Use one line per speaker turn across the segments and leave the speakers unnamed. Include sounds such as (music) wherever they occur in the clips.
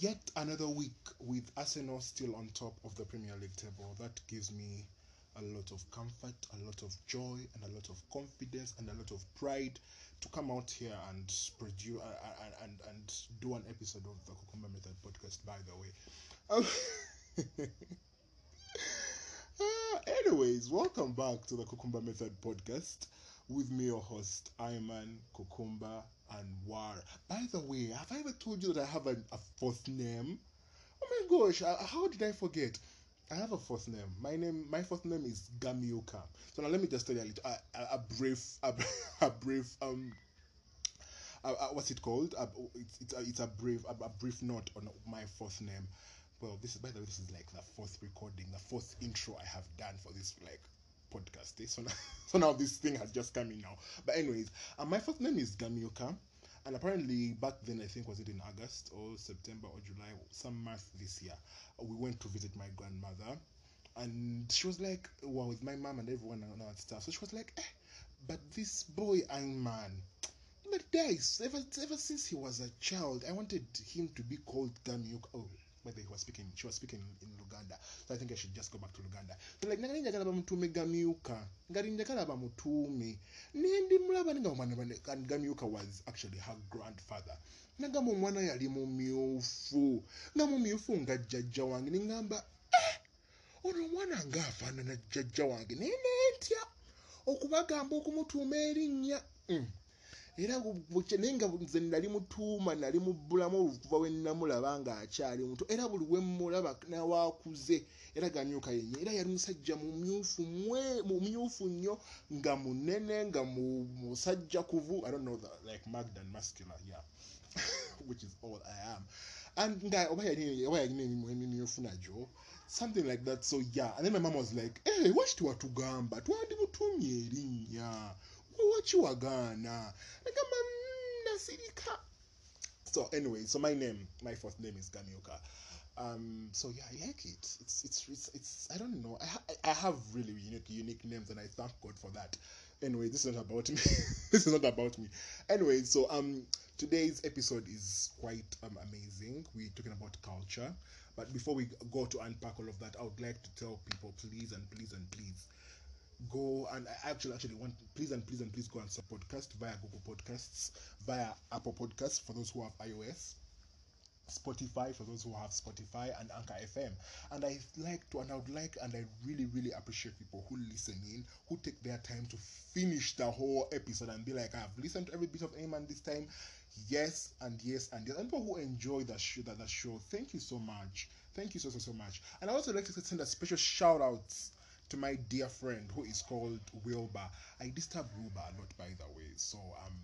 Yet another week with Arsenal still on top of the Premier League table. That gives me a lot of comfort, a lot of joy, and a lot of confidence, and a lot of pride to come out here and produce uh, and, and, and do an episode of the Cucumber Method podcast. By the way. Uh, (laughs) anyways, welcome back to the Cucumber Method podcast with me, your host, Iman, Cucumber, and War. By the way, have I ever told you that I have a, a fourth name? Oh my gosh, how did I forget? I have a fourth name. My name, my fourth name is Gamioka. So now let me just tell you a little, a, a, a brief, (laughs) a, a brief, um, uh, what's it called? It's it's a, it's a brief a, a brief note on my fourth name. Well, this is by the way, this is like the fourth recording, the fourth intro I have done for this like podcast. eh? So now, (laughs) so now this thing has just come in now. But anyways, uh, my first name is Gamioka, and apparently back then I think was it in August or September or July, some month this year, we went to visit my grandmother, and she was like, well, with my mom and everyone and all that stuff. So she was like, eh, but this boy Ayman. But guys, ever ever since he was a child, I wanted him to be called Gamioka. Oh, whether he was speaking, she was speaking in Luganda. So I think I should just go back to Luganda. So like nagalinja kala bamutume Gamioka. Ngalinja kala bamutume. Nendi mulaba ninga omwana bane and Gamioka was actually her grandfather. Nagamba omwana yali mumyufu. Nga mumyufu nga jjajja wange ningamba eh ono omwana ng'afaanana jjajja wange naye neetya okubagamba okumutuuma erinnya Mm. Era naye nga nze nali mutuuma nali mubbulamu okuva we namulaba ng'akyali muto era buli we mulaba nawaakuze era gamyuka yenye era yali musajja mumyufu mumyufu nnyo nga munene nga mu- musajja kuvu i don't know the, like magda and muscular yeah (laughs) which is all i am. And nga oba yali oba yalina emirimu emimyufu nagyo something like that so yeah. And then my mom was like hey, waki tewatugamba twandimutumye erinnya wakiwagaana nagamba "Mm, nasirika so anyway so my name my fourth name is gamioka. Um so yeah i like it. It's it's it's, it's i don't know. I, ha- I have really unique unique names and i thank god for that. Anyway this is not about me. (laughs) This is not about me. Anyway so um today's episode is quite um, amazing. We're talking about culture. But before we go to unpack all of that i would like to tell people please and please and please go and I actually actually want please and please and please go and support podcast via Google Podcasts, via Apple Podcasts for those who have iOS, Spotify for those who have Spotify and Anchor FM. And I like to and I would like and I really really appreciate people who listen in, who take their time to finish the whole episode and be like, I've listened to every bit of Amen this time. Yes and yes and yes. And people who enjoy the show that the show, thank you so much. Thank you so so so much. And I also like to send a special shout outs to my dear friend who is called Wilbur. I disturb Wilbur a lot, by the way. So um,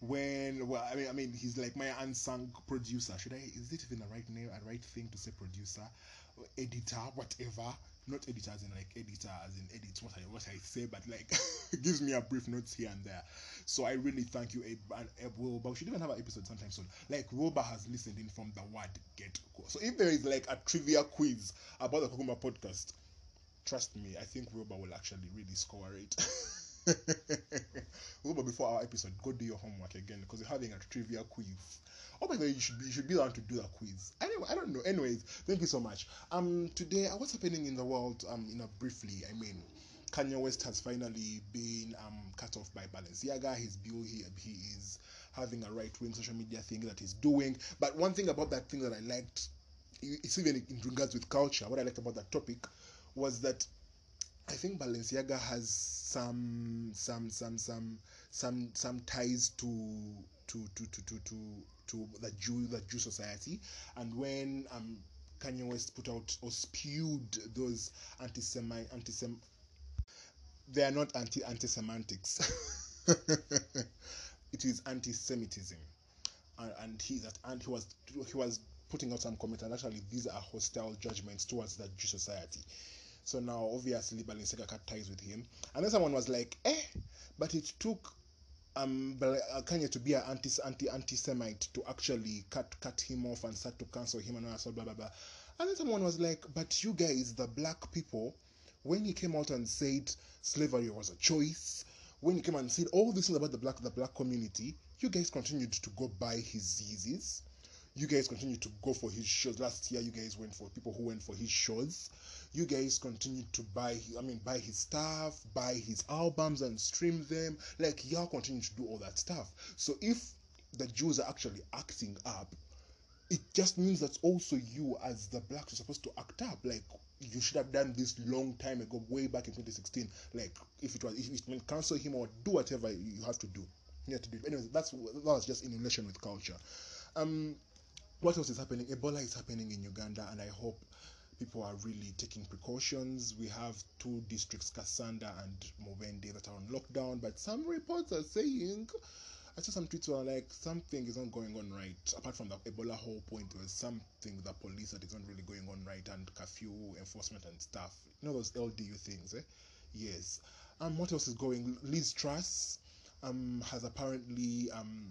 when well, I mean, I mean, he's like my unsung producer. Should I? Is it even the right name? A right thing to say producer, editor, whatever. Not editor as in like editor as in edit what I what I say, but like (laughs) gives me a brief notes here and there. So I really thank you, Abe and Wilbur. We should even have an episode sometime soon. Like Wilbur has listened in from the word get go. So if there is like a trivia quiz about the Kokuma podcast, trust me, I think Wilbur will actually really score it. (laughs) Wilbur, before our episode, go do your homework again because you're having a trivia quiz. Oh my god, you should be you should be the one to do that quiz. Anyway, I don't know. Anyways, thank you so much. Um, today, uh, what's happening in the world? Um, you know, briefly, I mean, Kanye West has finally been um cut off by Balenciaga. His bill, he he is having a right wing social media thing that he's doing. But one thing about that thing that I liked, it's even in regards with culture. What I liked about that topic was that I think Balenciaga has some some some some some some ties to to to to to to, to the Jew the Jew society, and when um Kanye West put out or spewed those anti-Semite anti-Sem they are not anti anti-semantics. (laughs) it is anti-Semitism, and, and he that and he was he was putting out some comments and actually these are hostile judgments towards the Jew society. So now, obviously, Balenciaga cut ties with him. And then someone was like, eh, but it took um uh, Kanye to be an anti anti anti Semite to actually cut cut him off and start to cancel him and all that blah blah blah. And then someone was like, but you guys, the black people, when he came out and said slavery was a choice, when he came and said all these things about the black the black community, you guys continued to go buy his Yeezys. You guys continued to go for his shows. Last year, you guys went for people who went for his shows. You guys continue to buy, I mean, buy his stuff, buy his albums and stream them. Like, y'all continue to do all that stuff. So, if the Jews are actually acting up, it just means that also you, as the blacks, are supposed to act up. Like, you should have done this long time ago, way back in 2016. Like, if it was, if it meant cancel him or do whatever you have to do. You have to do. Anyways, that's that was just in relation with culture. Um, what else is happening? Ebola is happening in Uganda, and I hope people are really taking precautions. We have two districts, Kassanda and Mubende, that are on lockdown, but some reports are saying. I saw some tweets were like something is not going on right. Apart from the Ebola whole point, there was something with the police that isn't really going on right and curfew enforcement and stuff. You know those LDU things, eh? Yes. Um, what else is going? Liz Truss um has apparently um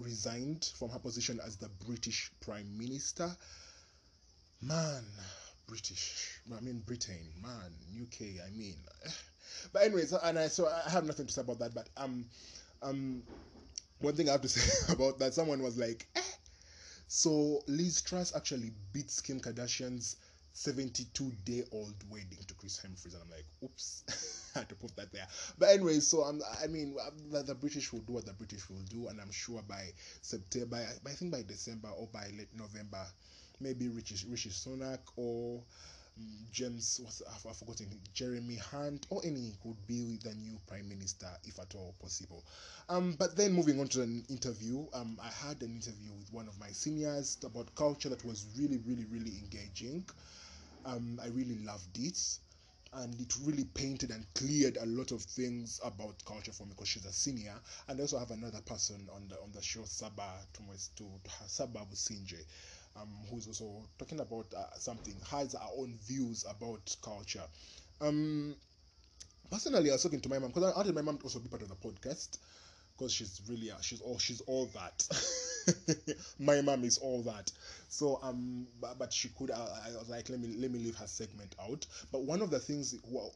resigned from her position as the British Prime Minister. Man, British. I mean Britain. Man, UK. I mean. (sighs) But anyways, and I so I have nothing to say about that. But um, um, one thing I have to (laughs) say about that, someone was like, eh. so Liz Truss actually beats Kim Kardashian's 72 day old wedding to Kris Humphries, and I'm like, oops, (laughs) I had to put that there. But anyway, so um, I mean, the, the, British will do what the British will do, and I'm sure by September, by, I think by December or by late November, maybe Rishi, Rishi Sunak or James, what's I've, I've forgotten, Jeremy Hunt, or any could be the new prime minister if at all possible. Um, but then moving on to an interview, um, I had an interview with one of my seniors about culture that was really, really, really engaging. Um, I really loved it, and it really painted and cleared a lot of things about culture for me because she's a senior. And I also have another person on the on the show, Sabah, to to Sabah Businje um, who's also talking about uh, something, has our own views about culture. Um, personally, I was talking to my mom because I wanted my mom to also be part of the podcast because she's really uh, she's all she's all that. (laughs) my mom is all that. So um, but, but she could. Uh, I was like, let me let me leave her segment out. But one of the things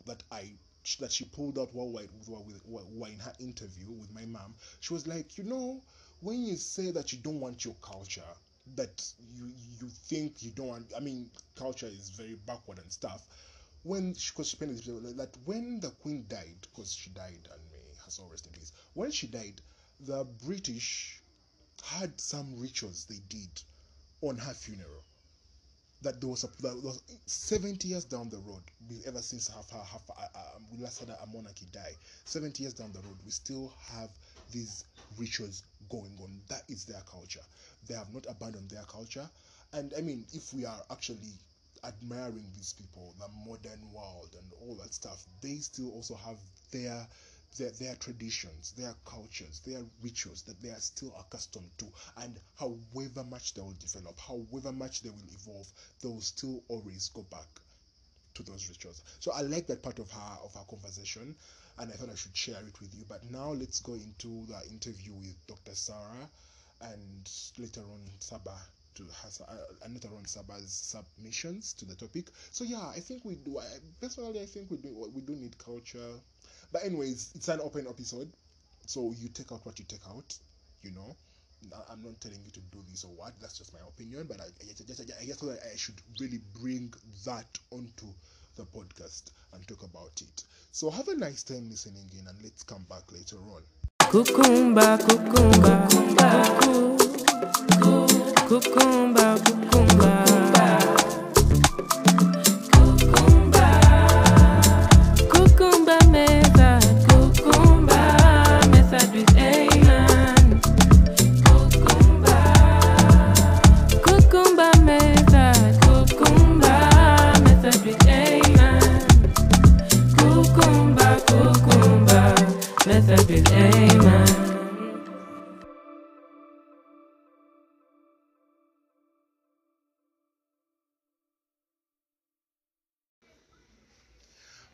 that I that she pulled out while we were in her interview with my mom, she was like, you know, when you say that you don't want your culture, that you you think you don't want. I mean, culture is very backward and stuff. When she, because she, painted that when the queen died, because she died and may her soul rest in peace. When she died, the British had some rituals they did on her funeral. That there was, a, that was 70 years down the road, ever since half, half, half, uh, um, we last had a monarchy die, 70 years down the road, we still have these rituals going on. That is their culture. They have not abandoned their culture. And I mean, if we are actually admiring these people, the modern world and all that stuff, they still also have their their, their traditions, their cultures, their rituals that they are still accustomed to. And however much they will develop, however much they will evolve, they will still always go back to those rituals. So I like that part of her of her conversation and I thought I should share it with you. But now let's go into the interview with Dr. Sarah and later on Sabah to has uh, later on Sabah's submissions to the topic. So yeah, I think we do. I, personally, I think we do. We do need culture, but anyways, it's an open episode, so you take out what you take out. You know, I'm not telling you to do this or what. That's just my opinion. But I, I just, I just thought I should really bring that onto the podcast and talk about it. So have a nice time listening in, and let's come back later on. Cucumba, cucumba, cucumba, cucumba, cucumba.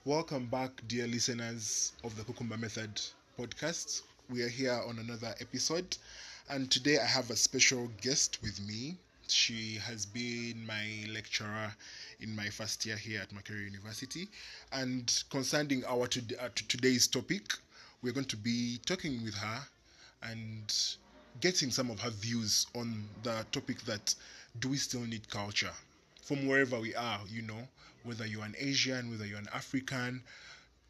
Welcome back, dear listeners of the Cucumber Method podcast. We are here on another episode, and today I have a special guest with me. She has been my lecturer in my first year here at Makerere University. And concerning our to, uh, today's topic, we're going to be talking with her and getting some of her views on the topic that do we still need culture from wherever we are, you know, whether you're an Asian, whether you're an African,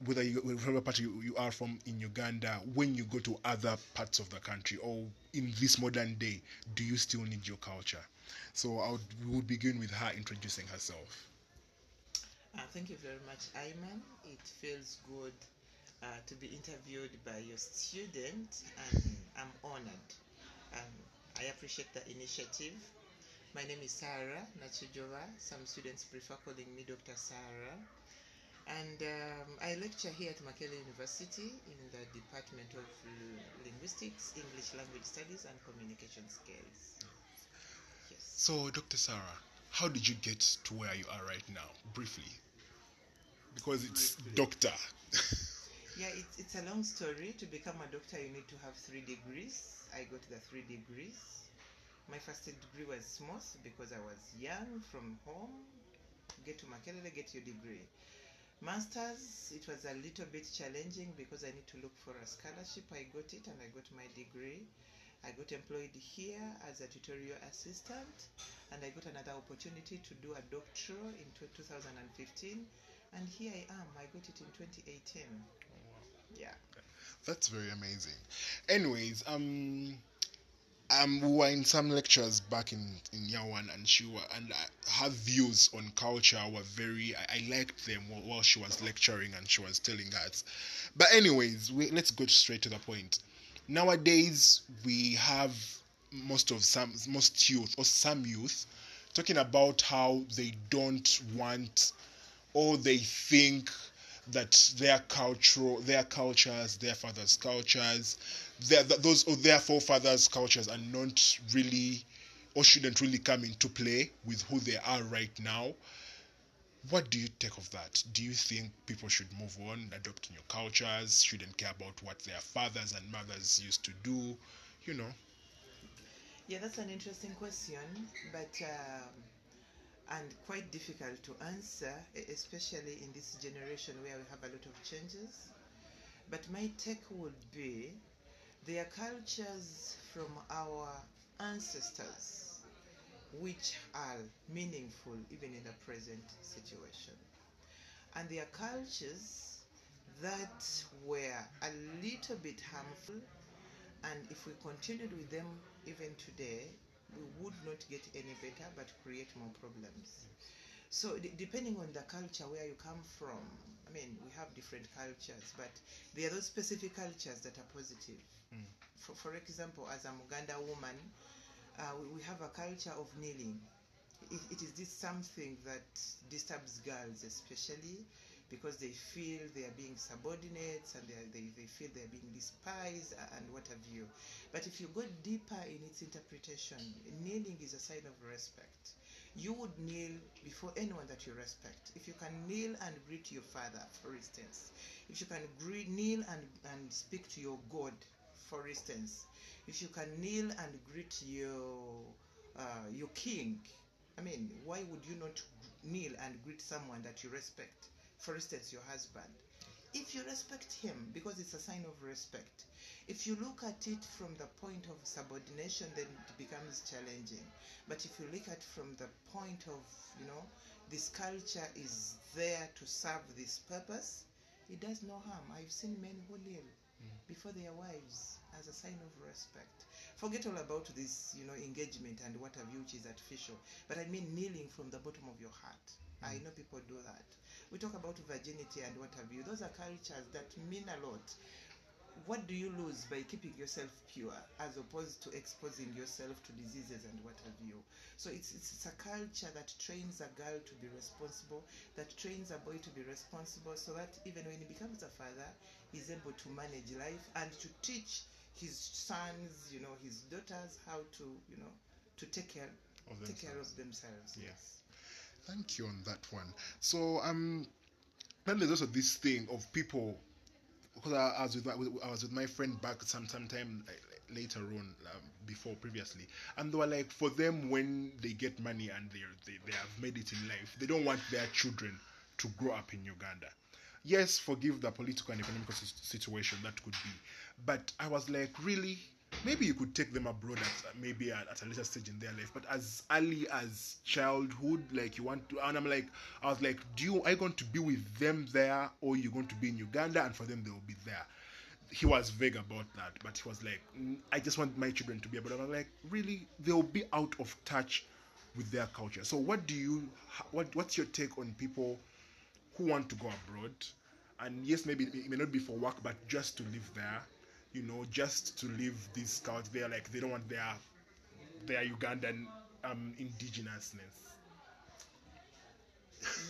whether you whatever part you, you are from in Uganda, when you go to other parts of the country or in this modern day, do you still need your culture? So I would, we would begin with her introducing herself.
Uh, thank you very much, Ayman. It feels good uh, to be interviewed by your student, and I'm honored. Um, I appreciate the initiative. My name is Sarah Nakijoba. Some students prefer calling me Dr. Sarah. And um, I lecture here at Makerere University in the Department of Linguistics, English Language Studies, and Communication Skills.
Yes. So, Dr. Sarah, how did you get to where you are right now, briefly? Because it's briefly. doctor. (laughs)
yeah, it's, it's a long story. To become a doctor, you need to have three degrees. I got the three degrees. My first degree was small because I was young from home. Get to Makerere, get your degree. Masters, it was a little bit challenging because I need to look for a scholarship. I got it and I got my degree. I got employed here as a tutorial assistant and I got another opportunity to do a doctoral in 2015 and here I am. I got it in 2018. Yeah.
That's very amazing. Anyways, um um, we were in some lectures back in in year one, and she were, and her views on culture were very. I, I liked them while, while, she was lecturing and she was telling us. But anyways, we, let's go straight to the point. Nowadays, we have most of some most youth or some youth talking about how they don't want or they think that their cultural their cultures their fathers cultures their, those or their forefathers cultures are not really or shouldn't really come into play with who they are right now. What do you take of that? Do you think people should move on adopt new cultures shouldn't care about what their fathers and mothers used to do you know?
Yeah that's an interesting question but um and quite difficult to answer, especially in this generation where we have a lot of changes. But my take would be there are cultures from our ancestors which are meaningful even in the present situation. And there are cultures that were a little bit harmful, and if we continued with them even today, we would not get any better but create more problems. So d- depending on the culture where you come from, I mean, we have different cultures, but there are those specific cultures that are positive. Mm. For, for example, as a Muganda woman, uh, we, we, have a culture of kneeling. It, it is this something that disturbs girls especially because they feel they are being subordinates and they, are, they, they feel they are being despised and what have you. But if you go deeper in its interpretation, kneeling is a sign of respect. You would kneel before anyone that you respect. If you can kneel and greet your father, for instance, if you can kneel and, and speak to your God, for instance, if you can kneel and greet your uh, your king, I mean, why would you not kneel and greet someone that you respect? for instance, your husband, if you respect him, because it's a sign of respect, if you look at it from the point of subordination, then it becomes challenging. But if you look at from the point of, you know, this culture is there to serve this purpose, it does no harm. I've seen men who kneel. Before their wives as a sign of respect. Forget all about this, you know, engagement and what have you, which is artificial. But I mean kneeling from the bottom of your heart. Mm. I know people do that we talk about virginity and what have you. Those are cultures that mean a lot. What do you lose by keeping yourself pure as opposed to exposing yourself to diseases and what have you? So it's, it's, it's a culture that trains a girl to be responsible, that trains a boy to be responsible, so that even when he becomes a father, he's able to manage life and to teach his sons, you know, his daughters how to, you know, to take care of take care of themselves. Yes.
Thank you on that one. So um, then there's also this thing of people because I, I was with my, I was with my friend back some some time later on um, before previously, and they were like, for them when they get money and they they they have made it in life, they don't want their children to grow up in Uganda. Yes, forgive the political and economic situation that could be, but I was like, really, maybe you could take them abroad at maybe at, at a later stage in their life. But as early as childhood like you want to and i'm like i was like do you are you going to be with them there or you're going to be in uganda? And for them they will be there. He was vague about that but he was like "Mm, i just want my children to be abroad. I'm like really? They'll be out of touch with their culture. So what do you what what's your take on people who want to go abroad and yes maybe it may not be for work but just to live there you know just to live this culture there like they don't want their their ugandan um indigenousness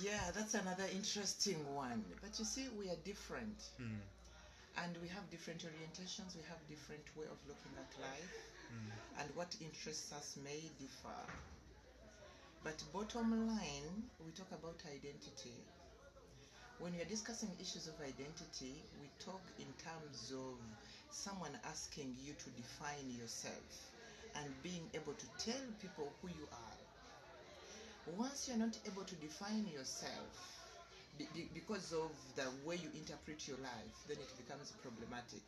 Yeah, that's another interesting one. But you see, we are different.
Hmm.
And we have different orientations, we have different way of looking at life,
Hmm.
and what interests us may differ. But bottom line, we talk about identity. When we are discussing issues of identity, we talk in terms of someone asking you to define yourself and being able to tell people who you are. Once you're not able to define yourself be- be- because of the way you interpret your life, then it becomes problematic.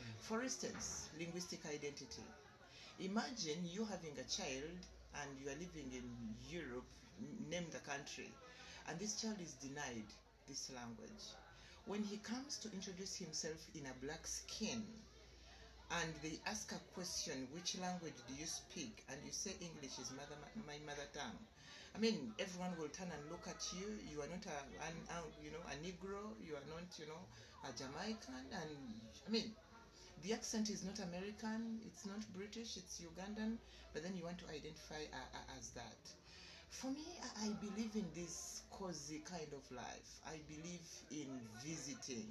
Mm. For instance, linguistic identity. Imagine you having a child and you are living in Europe, name the country, and this child is denied this language. When he comes to introduce himself in a black skin, and they ask a question, which language do you speak? And you say English is mother, my mother tongue. I mean, everyone will turn and look at you. You are not a, an, a you know, a Negro. You are not, you know, a Jamaican. And I mean, the accent is not American. It's not British. It's Ugandan. But then you want to identify uh, uh, as that. For me, I, believe in this cozy kind of life. I believe in visiting.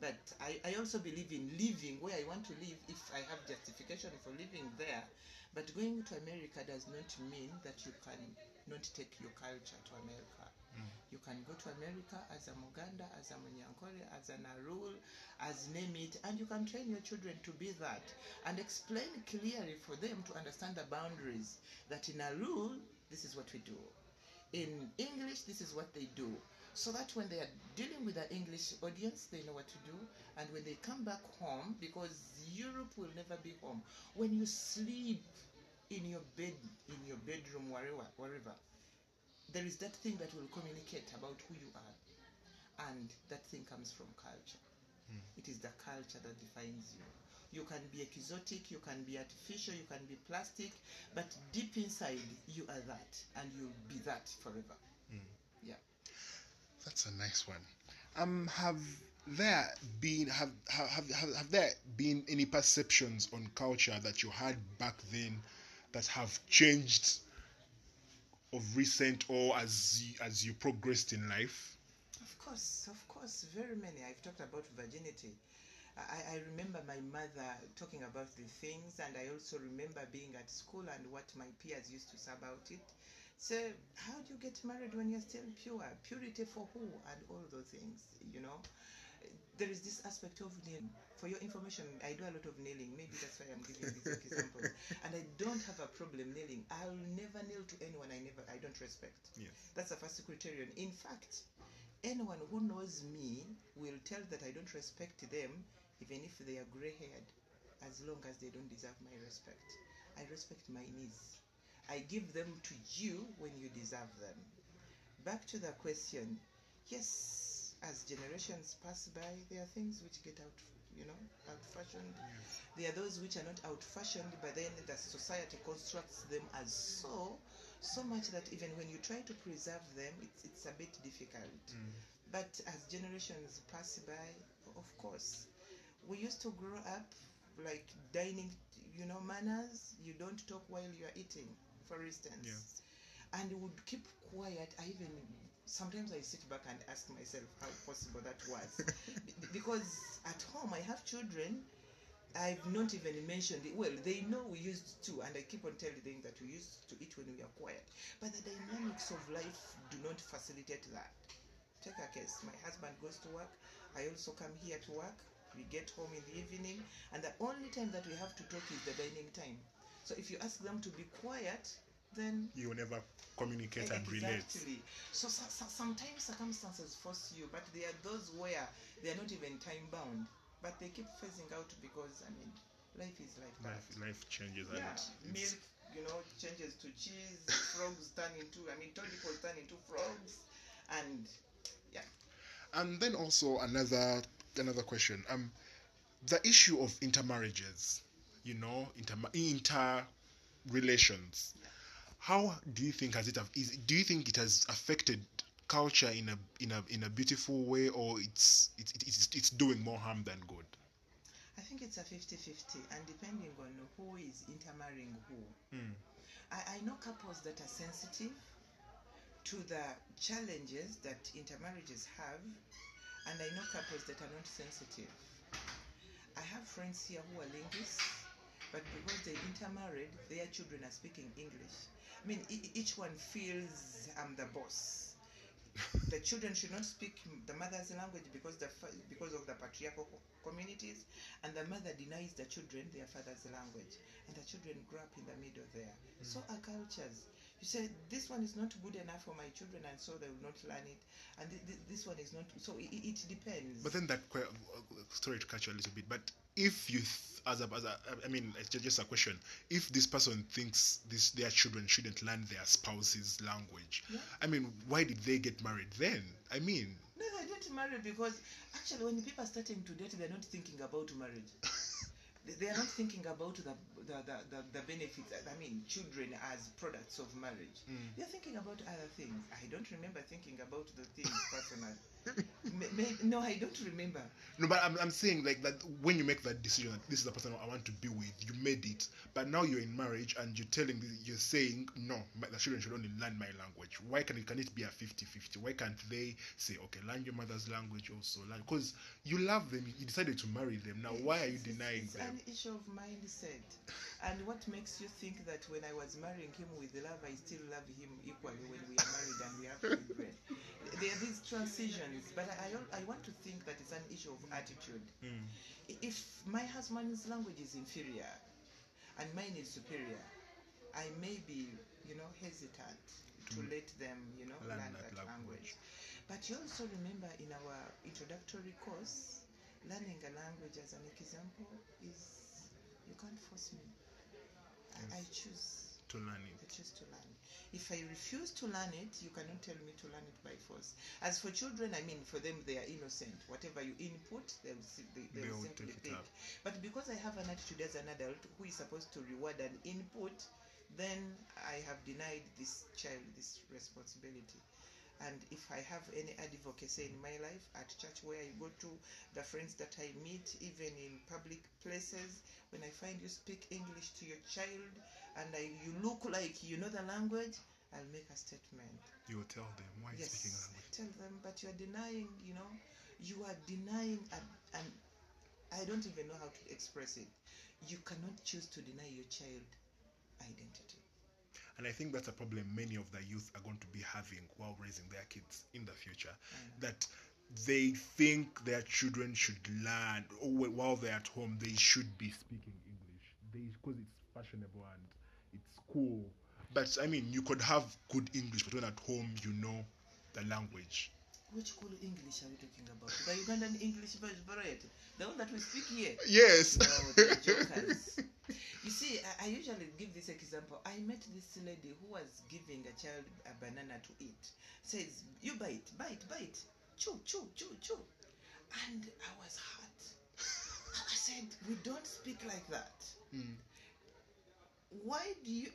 But I, I also believe in living where I want to live if I have justification for living there. But going to America does not mean that you can not take your culture to America. Mm. You can go to America as a Muganda, as a Munyankore, as an Alur, as name it, and you can train your children to be that and explain clearly for them to understand the boundaries that in Alur, this is what we do. In English, this is what they do. So that when they are dealing with an English audience, they know what to do. And when they come back home, because Europe will never be home, when you sleep in your bed, in your bedroom, wherever, wherever, there is that thing that will communicate about who you are. And that thing comes from culture. Hmm. It is the culture that defines you. You can be exotic, you can be artificial, you can be plastic, but deep inside, you are that, and you'll be that forever. Yeah.
That's a nice one. Um, have there been have have have, have, have there been any perceptions on culture that you had back then that have changed of recent or as you, as you progressed in life?
Of course, of course, very many. I've talked about virginity. I, I remember my mother talking about the things, and I also remember being at school and what my peers used to say about it. So, how do you get married when you're still pure? Purity for who? And all those things, you know. There is this aspect of nailing. For your information, I do a lot of nailing. Maybe that's why I'm giving this (laughs) example. And I don't have a problem nailing. I'll never nail to anyone I never I don't respect.
Yes.
That's the first criterion. In fact, anyone who knows me will tell that I don't respect them, even if they are gray haired, as long as they don't deserve my respect. I respect my needs. I give them to you when you deserve them. Back to the question yes, as generations pass by, there are things which get out, you know, out fashioned. There are those which are not out fashioned, but then the society constructs them as so, so much that even when you try to preserve them, it's, it's a bit difficult. Mm. But as generations pass by, of course, we used to grow up like dining, you know, manners. You don't talk while you are eating, for instance.
Yeah.
And would keep quiet. I even sometimes I sit back and ask myself how possible that was, (laughs) because at home I have children. I've not even mentioned it. Well, they know we used to, and I keep on telling them that we used to eat when we are quiet. But the dynamics of life do not facilitate that. Take a case. My husband goes to work. I also come here to work. We get home in the evening, and the only time that we have to talk is the dining time. So if you ask them to be quiet, then
You will never communicate and relate.
So, so, so sometimes circumstances force you, but there are those where they are not even time bound, but they keep phasing out because I mean life is like that.
life, life changes
Yeah,
and
milk, you know, changes to cheese. (laughs) frogs turn into, I mean, tadpoles turn into frogs, and yeah.
and then also another another question um the issue of intermarriages you know inter inter relations how do you think has it have is do you think it has affected culture in a in a in a beautiful way or it's it's it's, it's doing more harm than good
I think it's a 50-50, and depending on who is intermarrying who.
Mm.
I, I know couples that are sensitive to the challenges that intermarriages have, and I know couples that are not sensitive. I have friends here who are linguists, but because they intermarried, their children are speaking English. I mean, e- each one feels I'm the boss. the children should not speak the mother's language because the fa- because of the patriarchal co- communities, and the mother denies the children their father's language, and the children grow up in the middle there. So our cultures. You say this one is not good enough for my children, and so they will not learn it, and th- th- this one is not. So it, it depends.
but then that sorry to cut you a little bit but if you th- as a, as a i mean it's just a question if this person thinks this their children shouldn't learn their spouse's language
Yeah.
i mean why did they get married then i mean
No, they didn't marry because actually, when people are starting to date, they're not thinking about marriage. (laughs) They- are not thinking about the the, the, the, the benefits. I mean, children as products of marriage.
Mm.
They're thinking about other things. I don't remember thinking about the things (laughs) personally. (laughs) No, I don't remember.
No, but I'm, I'm saying like that when you make that decision, that this is the person I want to be with, you made it. But now you're in marriage and you're telling, you're saying, no, my, the children should only learn my language. Why can it, can it be a 50-50? Why can't they say, okay, learn your mother's language also? Because you love them, you decided to marry them. Now, why are you
It's- it's-
denying
it's an issue of mindset. And what makes you think that when I was marrying him with love, I still love him equally when we are married and we have children? (laughs) There are these transitions, but I, I, I want to think that it's an issue of attitude.
Mm.
If my husband's language is inferior and mine is superior, I may be, you know, hesitant to
Mm.
let them, you know,
Learn
learn,
that language.
language. But you also remember in our introductory course, learning a language as an example is you can't force me. I, choose.
To learn it.
I choose to learn. If I refuse to learn it, you cannot tell me to learn it by force. As for children, I mean, for them, they are innocent. Whatever you input, they will, they, they
They
will simply
take
take. But because I have an attitude as an adult who is supposed to reward an input, then I have denied this child this responsibility. And if I have any advocacy in my life, at church where I go to, the friends that I meet, even in public places, when I find you speak English to your child and I, you look like you know the language, I'll make a statement.
You will tell them why
yes,
speaking language.
tell them, but you are denying, you know, you are denying, and, and I don't even know how to express it. You cannot choose to deny your child identity.
And I think that's a problem many of the youth are going to be having while raising their kids in the future. Mm. That they think their children should learn, or while they're at home, they should be speaking English. Because it's fashionable and it's cool. But I mean, you could have good English, but when at home, you know the language.
Which cool English are we talking about? The Ugandan English va- variety, the one that we speak here.
Yes.
No. You see, I, I usually give this example. I met this lady who was giving a child a banana to eat. Says, "You bite, bite, bite, chew, chew, chew, chew," and I was hurt. I said, "We don't speak like that.
Mm.
Why do you?"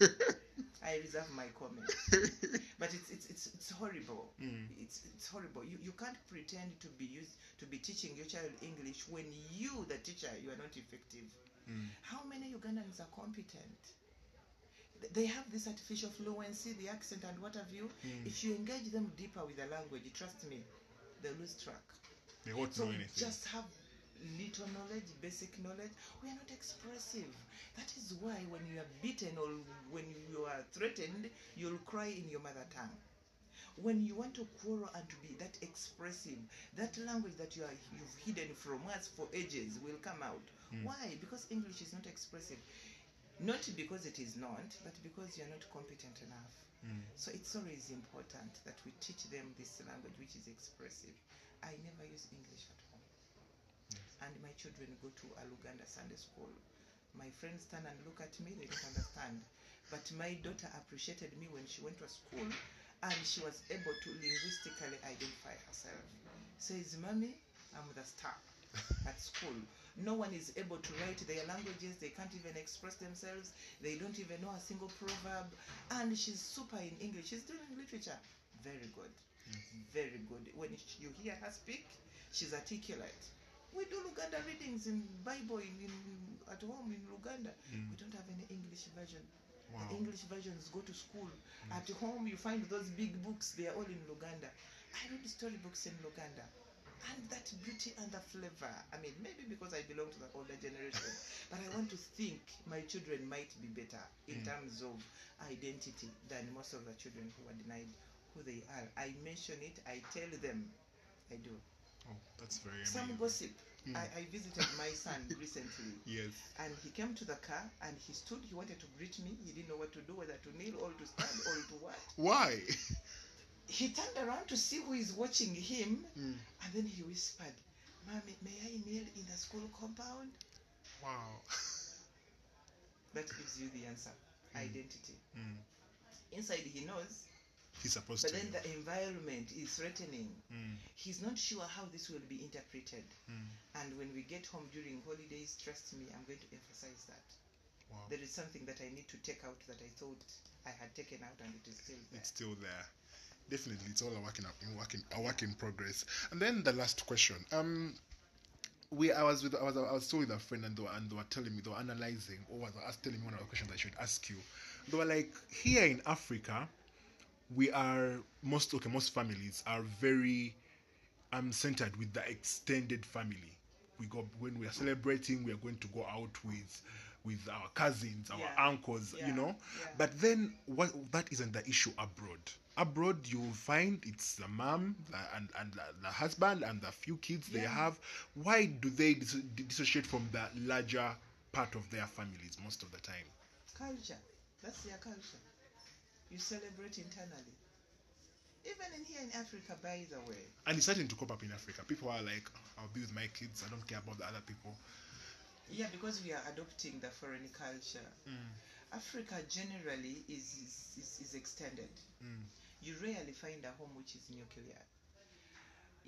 (laughs) I reserve my comment, (laughs) but it's it's it's, it's horrible.
Mm.
It's it's horrible. You you can't pretend to be used to be teaching your child English when you, the teacher, you are not effective.
Mm.
How many Ugandans are competent? They have this artificial fluency, the accent, and what have you.
Mm.
If you engage them deeper with the language, trust me, they lose track.
They won't
So
know anything.
just have little knowledge, basic knowledge. We are not expressive. That is why when you are beaten or when you are threatened, you'll cry in your mother tongue. When you want to quarrel and to be that expressive, that language that you are you've hidden from us for ages will come out.
Mm.
Why? Because English is not expressive. Not because it is not, but because you are not competent enough.
Mm.
So it's always important that we teach them this language which is expressive. I never use English at and my children go to a Luganda Sunday school. My friends turn and look at me, they don't understand. But my daughter appreciated me when she went to school and she was able to linguistically identify herself. Says, Mommy, I'm the star (laughs) at school. No one is able to write their languages, they can't even express themselves, they don't even know a single proverb, and she's super in English. She's doing literature. Very good. Very good. When you hear her speak, she's articulate. We do Luganda readings in Bible in, in at home in Luganda.
Mm.
We don't have any English version.
Wow.
The English versions go to school. At home, you find those big books. They are all in Luganda. I read storybooks in Luganda. And that beauty and the flavor. I mean, maybe because I belong to the older generation, (laughs) but I want to think my children might be better in
Mm.
terms of identity than most of the children who are denied who they are. I mention it, I tell them. I do.
Oh, that's very
Some
amazing.
gossip.
Mm.
I, I visited my son (laughs) recently
Yes.
and he came to the car and he stood he wanted to greet me he didn't know what to do whether to kneel or to stand or to what
Why?
he turned around to see who is watching him
Mm.
and then he whispered mommy may i kneel in the school compound
Wow.
that gives you the answer
Mm.
identity
Mm.
inside he knows
He's supposed
but
to.
then the environment is threatening
Mm.
he's not sure how this will be interpreted
Mm.
and when we get home during holidays trust me i'm going to emphasize that
Wow.
there is something that i need to take out that i thought i had taken out and it is still there
It's still there. Definitely, it's all a work in a work in, a work in progress. And then the last question. Um, we I was with I was I was still with a friend and they were, and they were telling me they were analyzing or was telling me one of the questions I should ask you. They were like, here in Africa, we are most okay most families are very um centered with the extended family. We go when we are celebrating, we are going to go out with with our cousins, our
Yeah.
uncles,
Yeah,
you know.
yeah.
But then what that isn't the issue abroad. Abroad you find it's the mom the, and and the, the husband and the few kids they have. Why do they dis- dissociate from the larger part of their families most of the time?
culture that's their culture you celebrate internally. Even in here in africa by the way.
And it's starting to crop up in Africa. People are like, I'll be with my kids. I don't care about the other people.
yeah because we are adopting the foreign culture.
Mm,
africa generally is is, is, is extended.
Mm,
you rarely find a home which is nuclear.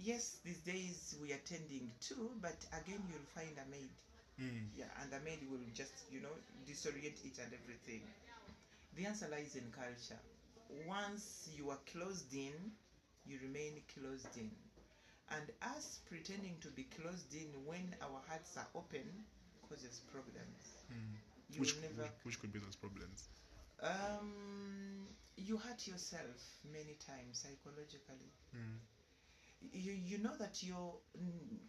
Yes these days we are tending to but again you'll find a maid.
Mm,
yeah and the maid will just you know disorient it and everything the answer lies in culture. Once you are closed in you remain closed in. And us pretending to be closed in when our hearts are open causes problems.
Mm. Which,
never
which which could be those problems?
um you hurt yourself many times psychologically.
Mm,
you, you know that your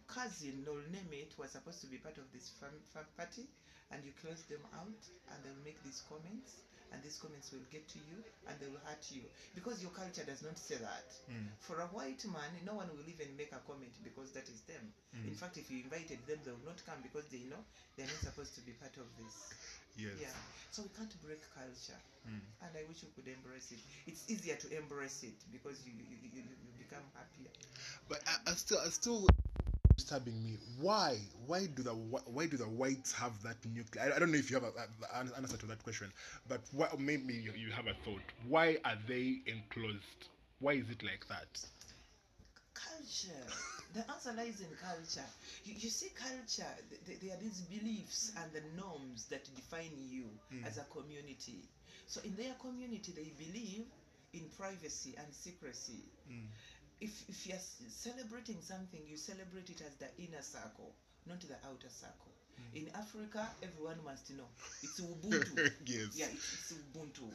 cousin or name it was supposed to be part of this fam, fam party and you close them out and they'll make these comments and these comments will get to you and they will hurt you. Because your culture does not say that.
Mm,
for a white man no one will even make a comment because that is them.
Mm.
in fact if you invited them they will not come because they know they're not supposed to be part of this.
Yes.
yeah. So we can't break culture.
Mm.
and i wish you could embrace it. It's easier to embrace it because you you, you, you become happier.
But I, I still, I still disturbing me. Why? Why do the why do the whites have that nuclear? I, don't know if you have an answer to that question, but what, maybe you, you have a thought. Why are they enclosed? Why is it like that?
culture the answer lies in culture you, you see culture th- th- there are these beliefs and the norms that define you
Mm.
as a community so in their community they believe in privacy and secrecy
Mm.
If, if you're celebrating something you celebrate it as the inner circle not the outer circle
Mm.
in africa everyone must know it's ubuntu (laughs)
yes.
yeah it's, it's ubuntu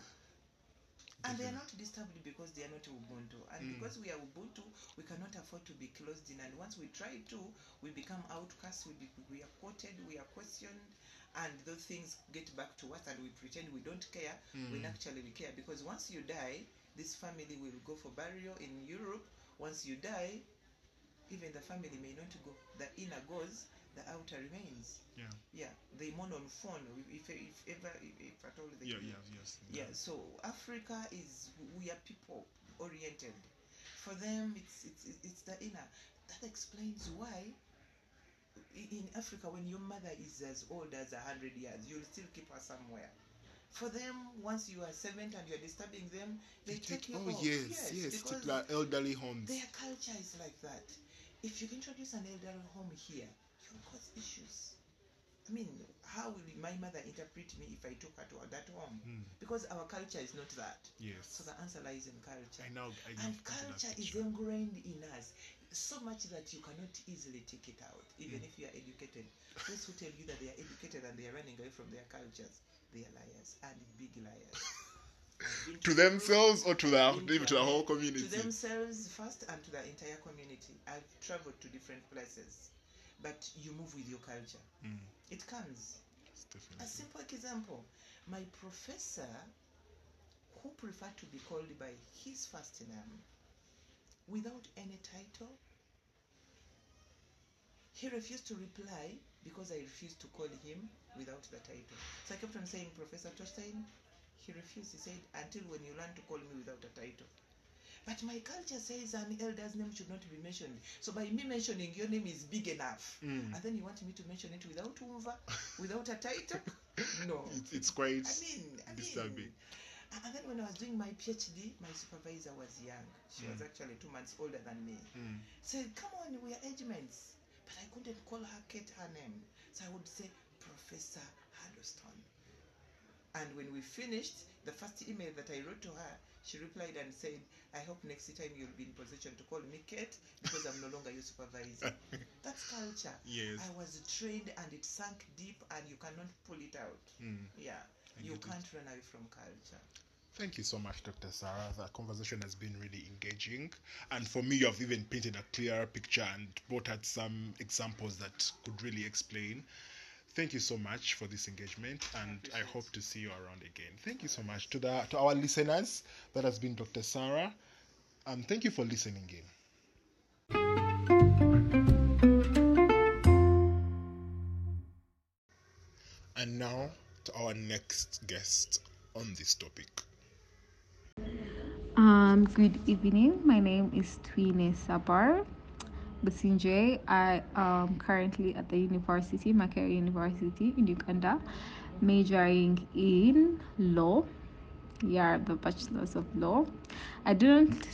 and they are not disturbed because they are not ubuntu and
Mm.
because we are ubuntu we cannot afford to be closed in and once we try to we become outcasts we, be, we are quoted we are questioned and those things get back to us and we pretend we don't care when
Mm.
actually we care because once you die this family will go for burial in europe once you die even the family may not go the inner goes the outer remains
Yeah.
yeah they mourn on phone if, if ever if, if at all they
Yeah.
can.
Yeah. Yes.
yeah so africa is we are people oriented for them it's it's it's the inner that explains why in Africa, when your mother is as old as a hundred years, you'll still keep her somewhere. For them, once you are 70 and you're disturbing them, they
You
take you
oh
off.
yes, yes,
because
to like elderly homes.
their culture is like that. If you introduce an elderly home here, you'll cause issues. I mean, how will my mother interpret me if I took her to that home?
Mm,
Because our culture is not that.
yes.
So the answer lies in culture.
I know. I know.
And culture is ingrained in us so much that you cannot easily take it out, even
Mm.
if you are educated. Those who tell you that they are educated and they are running away from their cultures, they are liars and big liars. (laughs)
To themselves or to the even to the whole community.
to themselves first and to the entire community. I've traveled to different places, but you move with your culture.
Mm,
It comes. A simple example my professor, who preferred to be called by his first name without any title, he refused to reply because I refused to call him without the title. So I kept on saying, Professor Torstein, he refused. He said, until when you learn to call me without a title. But my culture says an elder's name should not be mentioned. So by me mentioning your name is big enough.
Mm.
And then you want me to mention it without umva, without a title? (laughs) No.
It's, it's quite.
I mean, I
disturbing.
mean. And then when I was doing my PhD, my supervisor was young. She was
Mm.
actually two months older than me.
Mm,
Said, "Come on, we are age mates." But I couldn't call her Kate her name, so I would say Professor Huddleston. And when we finished, the first email that I wrote to her, she replied and said, "I hope next time you'll be in position to call me Kate because I'm no longer your supervisor." (laughs) That's culture.
yes.
I was trained and it sank deep and you cannot pull it out.
Mm.
Yeah.
I
You
it.
can't run away from culture.
Thank you so much, Dr. Sarah. The conversation has been really engaging. And for me, you have even painted a clearer picture and brought out some examples that could really explain. Thank you so much for this engagement, and I hope to see you around again. Thank you so much to the to our listeners. That has been Dr. Sarah. Um, thank you for listening in. And now to our next guest on this topic.
Um, good evening. My name is Twine Sabah Basinje. I am currently at the university, Makerere University in Uganda, majoring in law. Yeah, the bachelor's of law. I don't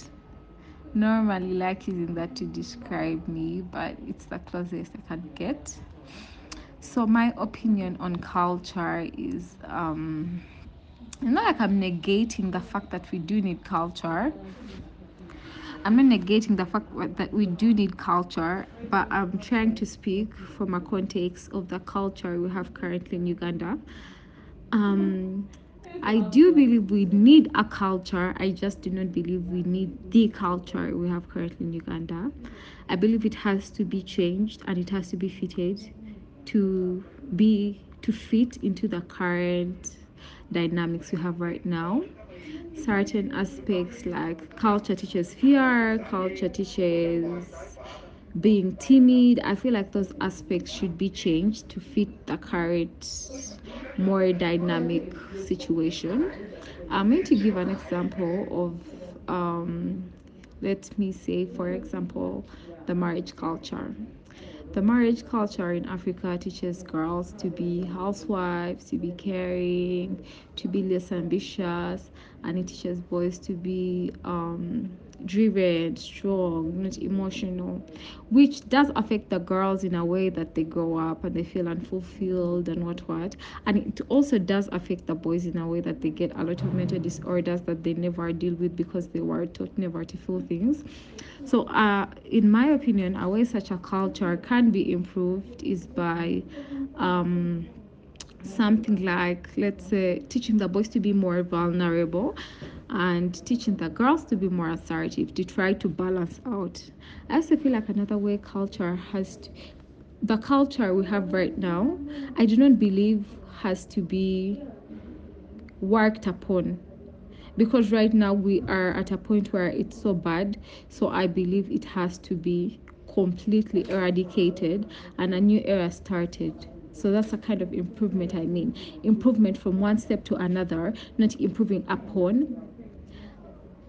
normally like using that to describe me, but it's the closest I can get. So my opinion on culture is um it's not like I'm negating the fact that we do need culture. I'm not negating the fact that we do need culture, but I'm trying to speak from a context of the culture we have currently in Uganda. Um, I do believe we need a culture. I just do not believe we need the culture we have currently in Uganda. I believe it has to be changed and it has to be fitted to be to fit into the current dynamics we have right now. Certain aspects like culture teaches fear culture teaches being timid. I feel like those aspects should be changed to fit the current more dynamic situation. I'm going to give an example of um, let me say for example the marriage culture the marriage culture in Africa teaches girls to be housewives, to be caring, to be less ambitious, and it teaches boys to be um, driven, strong, not emotional, which does affect the girls in a way that they grow up and they feel unfulfilled and what what. And it also does affect the boys in a way that they get a lot of mental disorders that they never deal with because they were taught never to feel things. So, uh, in my opinion, a way such a culture can be improved is by um, something like, let's say, teaching the boys to be more vulnerable and teaching the girls to be more assertive to try to balance out. I also feel like another way culture has to, the culture we have right now, I do not believe has to be worked upon. Because right now we are at a point where it's so bad so i believe it has to be completely eradicated and a new era started. So that's a kind of improvement i mean. Improvement from one step to another not improving upon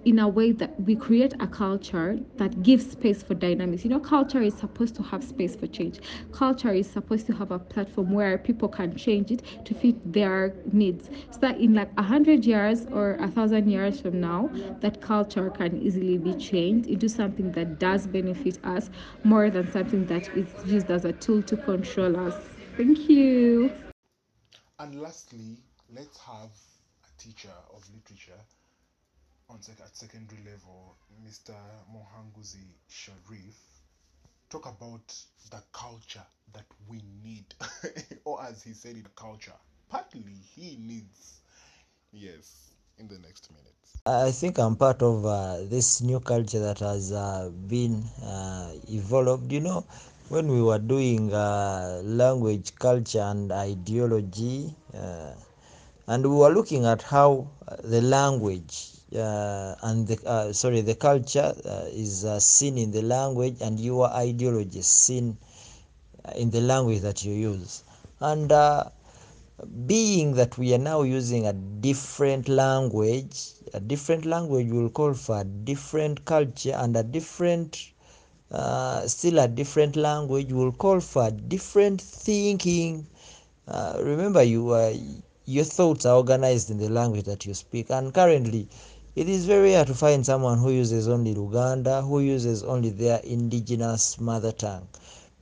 in a way that we create a culture that gives space for dynamics. You know, culture is supposed to have space for change. Culture is supposed to have a platform where people can change it to fit their needs. So that in like a hundred years or a thousand years from now, that culture can easily be changed into something that does benefit us more than something that is used as a tool to control us. Thank you.
And lastly, let's have a teacher of literature on sec- at secondary level, Mr. Mohanguzi Sharif, talk about the culture that we need, (laughs) or as he said, it culture. Partly he needs, yes, in the next minutes.
I think I'm part of uh, this new culture that has uh, been uh, evolved. You know, when we were doing uh, language, culture, and ideology, uh, and we were looking at how the language uh, and the uh, sorry the culture uh, is uh, seen in the language and your ideology is seen in the language that you use. And uh, being that we are now using a different language a different language will call for a different culture and a different uh, still a different language will call for different thinking. Uh, remember you uh, your thoughts are organized in the language that you speak. And currently it is very rare to find someone who uses only luganda who uses only their indigenous mother tongue.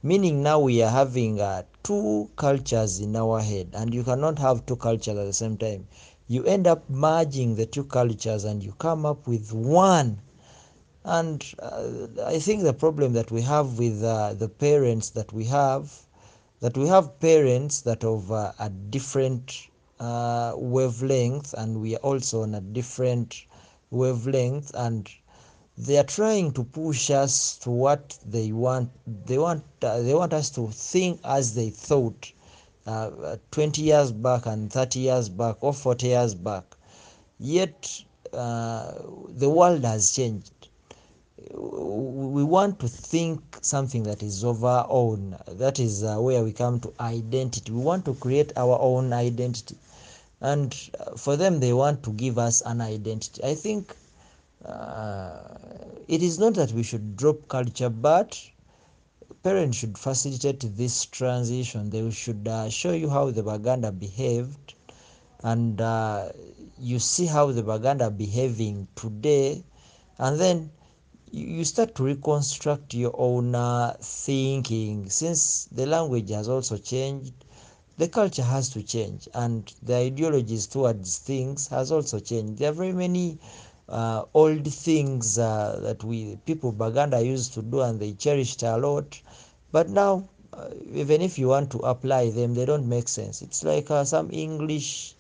Meaning now we are having uh, two cultures in our head and you cannot have two cultures at the same time. You end up merging the two cultures and you come up with one. And uh, i think the problem that we have with uh, the parents that we have that we have parents that of uh, a different uh, wavelength and we are also on a different wavelength and they are trying to push us to what they want they want uh, they want us to think as they thought uh, 20 years back and 30 years back or 40 years back. Yet uh, the world has changed. We want to think something that is of our own that is uh, where we come to identity. We want to create our own identity and uh, for them they want to give us an identity. I think uh, it is not that we should drop culture but parents should facilitate this transition. They should uh, show you how the baganda behaved. And uh, you see how the baganda behaving today. And then you start to reconstruct your own uh, thinking since the language has also changed the culture has to change and the ideologies towards things has also changed. There are very many uh, old things uh, that we people baganda used to do and they cherished a lot. But now uh, even if you want to apply them they don't make sense. It's like uh, some english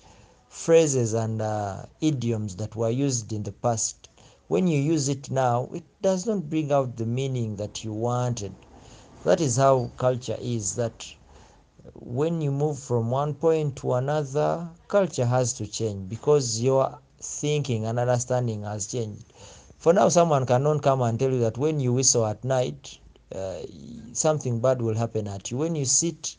phrases and uh, idioms that were used in the past. When you use it now it does not bring out the meaning that you wanted. That is how culture is that when you move from one point to another culture has to change because your thinking and understanding has changed. For now someone cannot come and tell you that when you whistle at night uh, something bad will happen at you. When you sit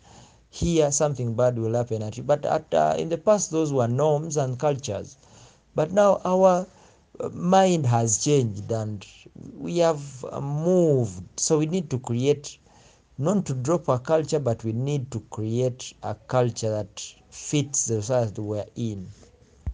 here something bad will happen at you. But at uh, in the past those were norms and cultures. But now our uh, mind has changed and we have moved. So we need to create not to drop our culture but we need to create a culture that fits the society we're in